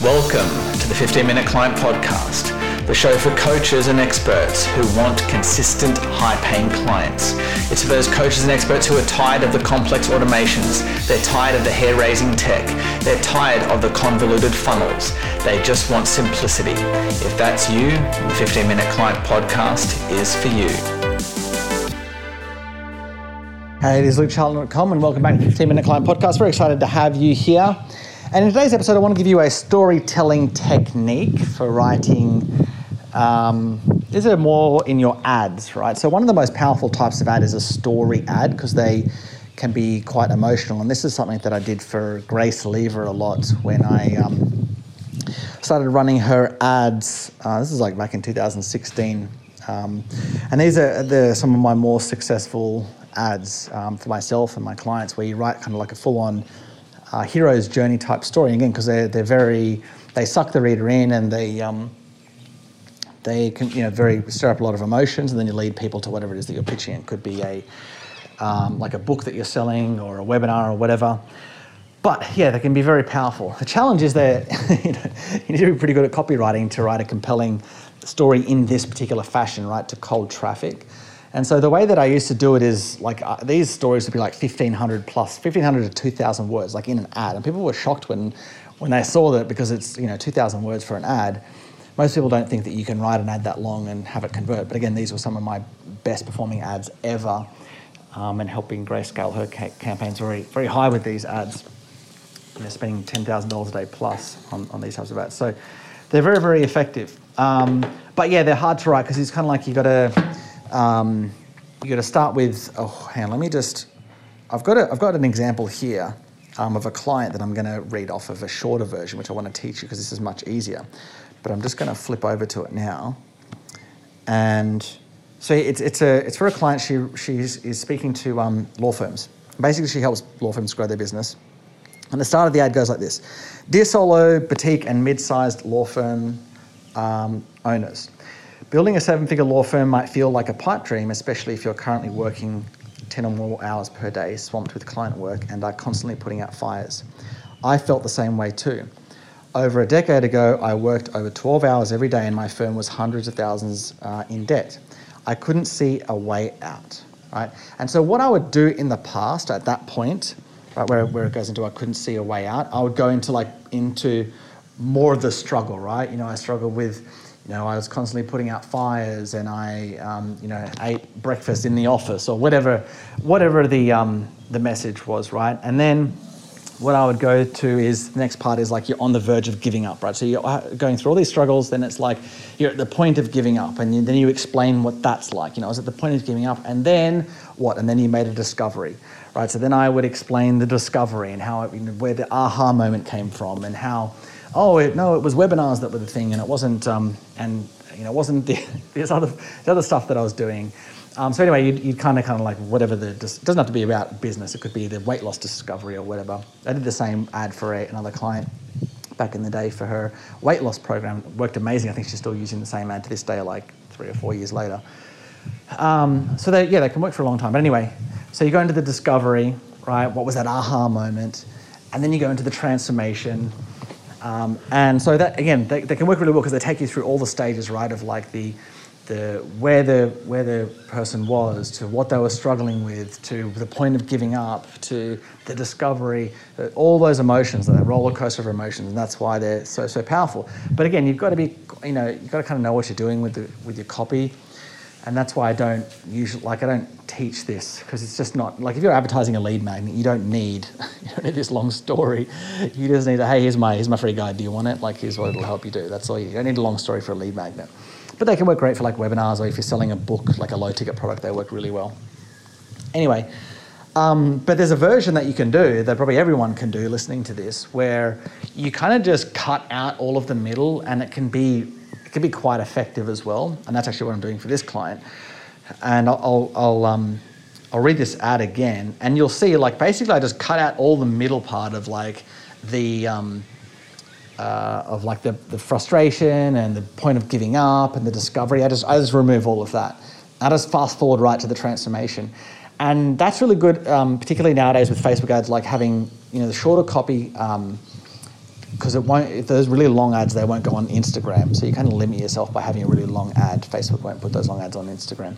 Welcome to the 15 Minute Client Podcast, the show for coaches and experts who want consistent, high paying clients. It's for those coaches and experts who are tired of the complex automations, they're tired of the hair raising tech, they're tired of the convoluted funnels, they just want simplicity. If that's you, the 15 Minute Client Podcast is for you. Hey, it is LukeCharlton.com and welcome back to the 15 Minute Client Podcast. Very excited to have you here. And in today's episode, I want to give you a storytelling technique for writing. Um, these are more in your ads, right? So, one of the most powerful types of ad is a story ad because they can be quite emotional. And this is something that I did for Grace Lever a lot when I um, started running her ads. Uh, this is like back in 2016. Um, and these are the, some of my more successful ads um, for myself and my clients where you write kind of like a full on uh, hero's journey type story. Again because they're, they're very they suck the reader in and they um, they can you know very stir up a lot of emotions and then you lead people to whatever it is that you're pitching. It could be a um, like a book that you're selling or a webinar or whatever. But yeah they can be very powerful. The challenge is that you, know, you need to be pretty good at copywriting to write a compelling story in this particular fashion right to cold traffic and so the way that I used to do it is like uh, these stories would be like 1500 plus, 1500 to 2000 words, like in an ad. And people were shocked when, when they saw that because it's, you know, 2000 words for an ad. Most people don't think that you can write an ad that long and have it convert. But again, these were some of my best performing ads ever um, and helping Grace scale her ca- campaigns very, very high with these ads. You know, spending $10,000 a day plus on, on these types of ads. So they're very, very effective. Um, but yeah, they're hard to write because it's kind of like you got to, um, you got to start with, oh, hang on, let me just, I've got, a, I've got an example here um, of a client that I'm going to read off of a shorter version, which I want to teach you because this is much easier. But I'm just going to flip over to it now. And so it's, it's, a, it's for a client, she, she is, is speaking to um, law firms. Basically, she helps law firms grow their business. And the start of the ad goes like this Dear solo, boutique, and mid sized law firm um, owners, Building a seven figure law firm might feel like a pipe dream, especially if you're currently working 10 or more hours per day, swamped with client work, and are constantly putting out fires. I felt the same way too. Over a decade ago, I worked over 12 hours every day, and my firm was hundreds of thousands uh, in debt. I couldn't see a way out, right? And so, what I would do in the past at that point, right, where, where it goes into I couldn't see a way out, I would go into like into more of the struggle, right? You know, I struggled with you know, I was constantly putting out fires, and I, um, you know, ate breakfast in the office or whatever, whatever the um, the message was, right? And then what I would go to is the next part is like you're on the verge of giving up, right? So you're uh, going through all these struggles, then it's like you're at the point of giving up, and then you explain what that's like. You know, I was at the point of giving up, and then what? And then you made a discovery, right? So then I would explain the discovery and how it, you know, where the aha moment came from, and how oh it, no, it was webinars that were the thing, and it wasn't, um, and you know, it wasn't the, this other the other stuff that I was doing. Um, so anyway, you'd, you'd kind of kind of like whatever the it doesn't have to be about business. It could be the weight loss discovery or whatever. I did the same ad for a, another client back in the day for her weight loss program. It worked amazing. I think she's still using the same ad to this day, like three or four years later. Um, so they, yeah, they can work for a long time. But anyway, so you go into the discovery, right? What was that aha moment? And then you go into the transformation. Um, and so that again, they, they, can work really well because they take you through all the stages, right, of like the, the where the where the person was, to what they were struggling with, to the point of giving up, to the discovery, uh, all those emotions, that roller coaster of emotions, and that's why they're so so powerful. But again, you've got to be, you know, you've got to kind of know what you're doing with the with your copy and that's why I don't usually like I don't teach this because it's just not like if you're advertising a lead magnet, you don't need you don't need this long story. You just need a hey, here's my here's my free guide. Do you want it? Like here's what it'll help you do. That's all. You, you don't need a long story for a lead magnet, but they can work great for like webinars or if you're selling a book like a low ticket product, they work really well. Anyway. Um, but there's a version that you can do that probably everyone can do listening to this where you kind of just cut out all of the middle and it can be it can be quite effective as well. And that's actually what I'm doing for this client. And I'll, I'll, um, I'll read this ad again, and you'll see, like, basically, I just cut out all the middle part of like the um, uh, of like the, the frustration and the point of giving up and the discovery. I just I just remove all of that. I just fast forward right to the transformation, and that's really good, um, particularly nowadays with Facebook ads, like having you know the shorter copy. Um, because it won't. If there's really long ads, they won't go on Instagram. So you kind of limit yourself by having a really long ad. Facebook won't put those long ads on Instagram,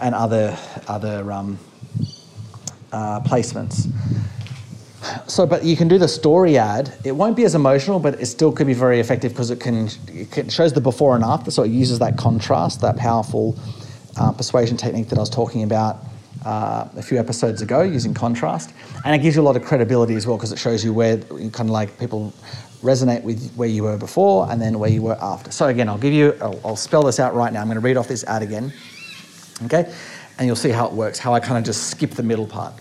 and other other um, uh, placements. So, but you can do the story ad. It won't be as emotional, but it still could be very effective because it can it shows the before and after. So it uses that contrast, that powerful uh, persuasion technique that I was talking about uh, a few episodes ago using contrast. And it gives you a lot of credibility as well because it shows you where kind of like people resonate with where you were before and then where you were after. So again, I'll give you, I'll, I'll spell this out right now. I'm going to read off this ad again. Okay? And you'll see how it works, how I kind of just skip the middle part.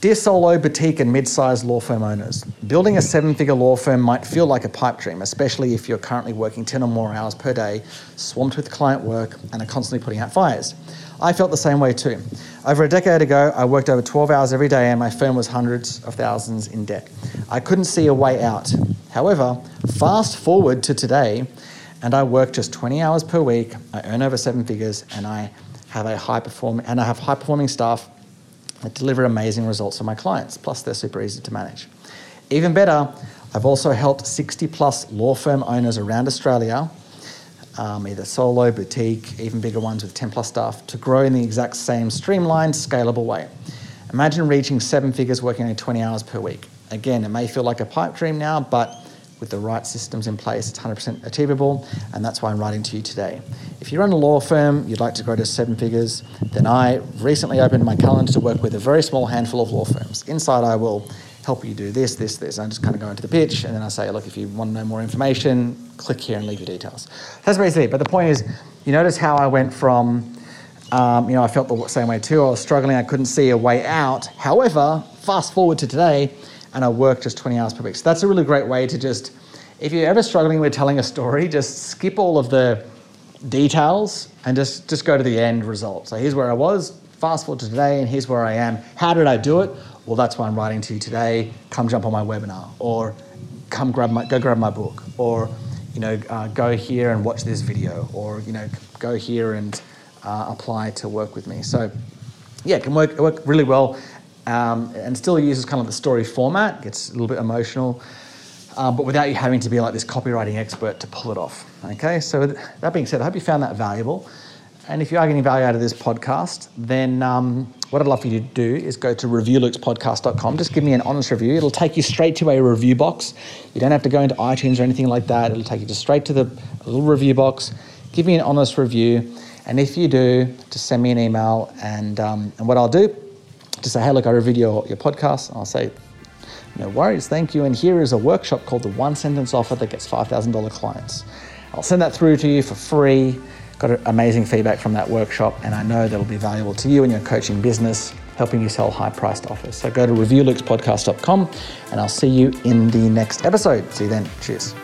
Dear solo, boutique, and mid sized law firm owners, building a seven figure law firm might feel like a pipe dream, especially if you're currently working 10 or more hours per day, swamped with client work, and are constantly putting out fires. I felt the same way too. Over a decade ago, I worked over 12 hours every day and my firm was hundreds of thousands in debt. I couldn't see a way out. However, fast forward to today, and I work just 20 hours per week, I earn over seven figures, and I have a high performing and I have high performing staff that deliver amazing results for my clients. Plus, they're super easy to manage. Even better, I've also helped 60 plus law firm owners around Australia um, either solo, boutique, even bigger ones with 10 plus staff, to grow in the exact same streamlined, scalable way. Imagine reaching seven figures working only 20 hours per week. Again, it may feel like a pipe dream now, but with the right systems in place, it's 100% achievable, and that's why I'm writing to you today. If you run a law firm, you'd like to grow to seven figures, then I recently opened my calendar to work with a very small handful of law firms. Inside, I will help you do this, this, this. I just kind of go into the pitch and then I say, look, if you want to know more information, click here and leave your details. That's basically it. But the point is, you notice how I went from, um, you know, I felt the same way too. I was struggling, I couldn't see a way out. However, fast forward to today, and I work just 20 hours per week. So that's a really great way to just, if you're ever struggling with telling a story, just skip all of the details and just, just go to the end result. So here's where I was, fast forward to today, and here's where I am. How did I do it? well, that's why I'm writing to you today. Come jump on my webinar, or come grab my, go grab my book, or you know, uh, go here and watch this video, or you know, go here and uh, apply to work with me. So, yeah, it can work, work really well, um, and still uses kind of the story format. Gets a little bit emotional, um, but without you having to be like this copywriting expert to pull it off. Okay, so that being said, I hope you found that valuable. And if you are getting value out of this podcast, then um, what I'd love for you to do is go to reviewlukespodcast.com. Just give me an honest review. It'll take you straight to a review box. You don't have to go into iTunes or anything like that. It'll take you just straight to the little review box. Give me an honest review. And if you do, just send me an email. And, um, and what I'll do, just say, hey, look, I reviewed your, your podcast. I'll say, no worries, thank you. And here is a workshop called the One Sentence Offer that gets $5,000 clients. I'll send that through to you for free got amazing feedback from that workshop, and I know that'll be valuable to you in your coaching business, helping you sell high priced offers. So go to reviewlukespodcast.com, and I'll see you in the next episode. See you then. Cheers.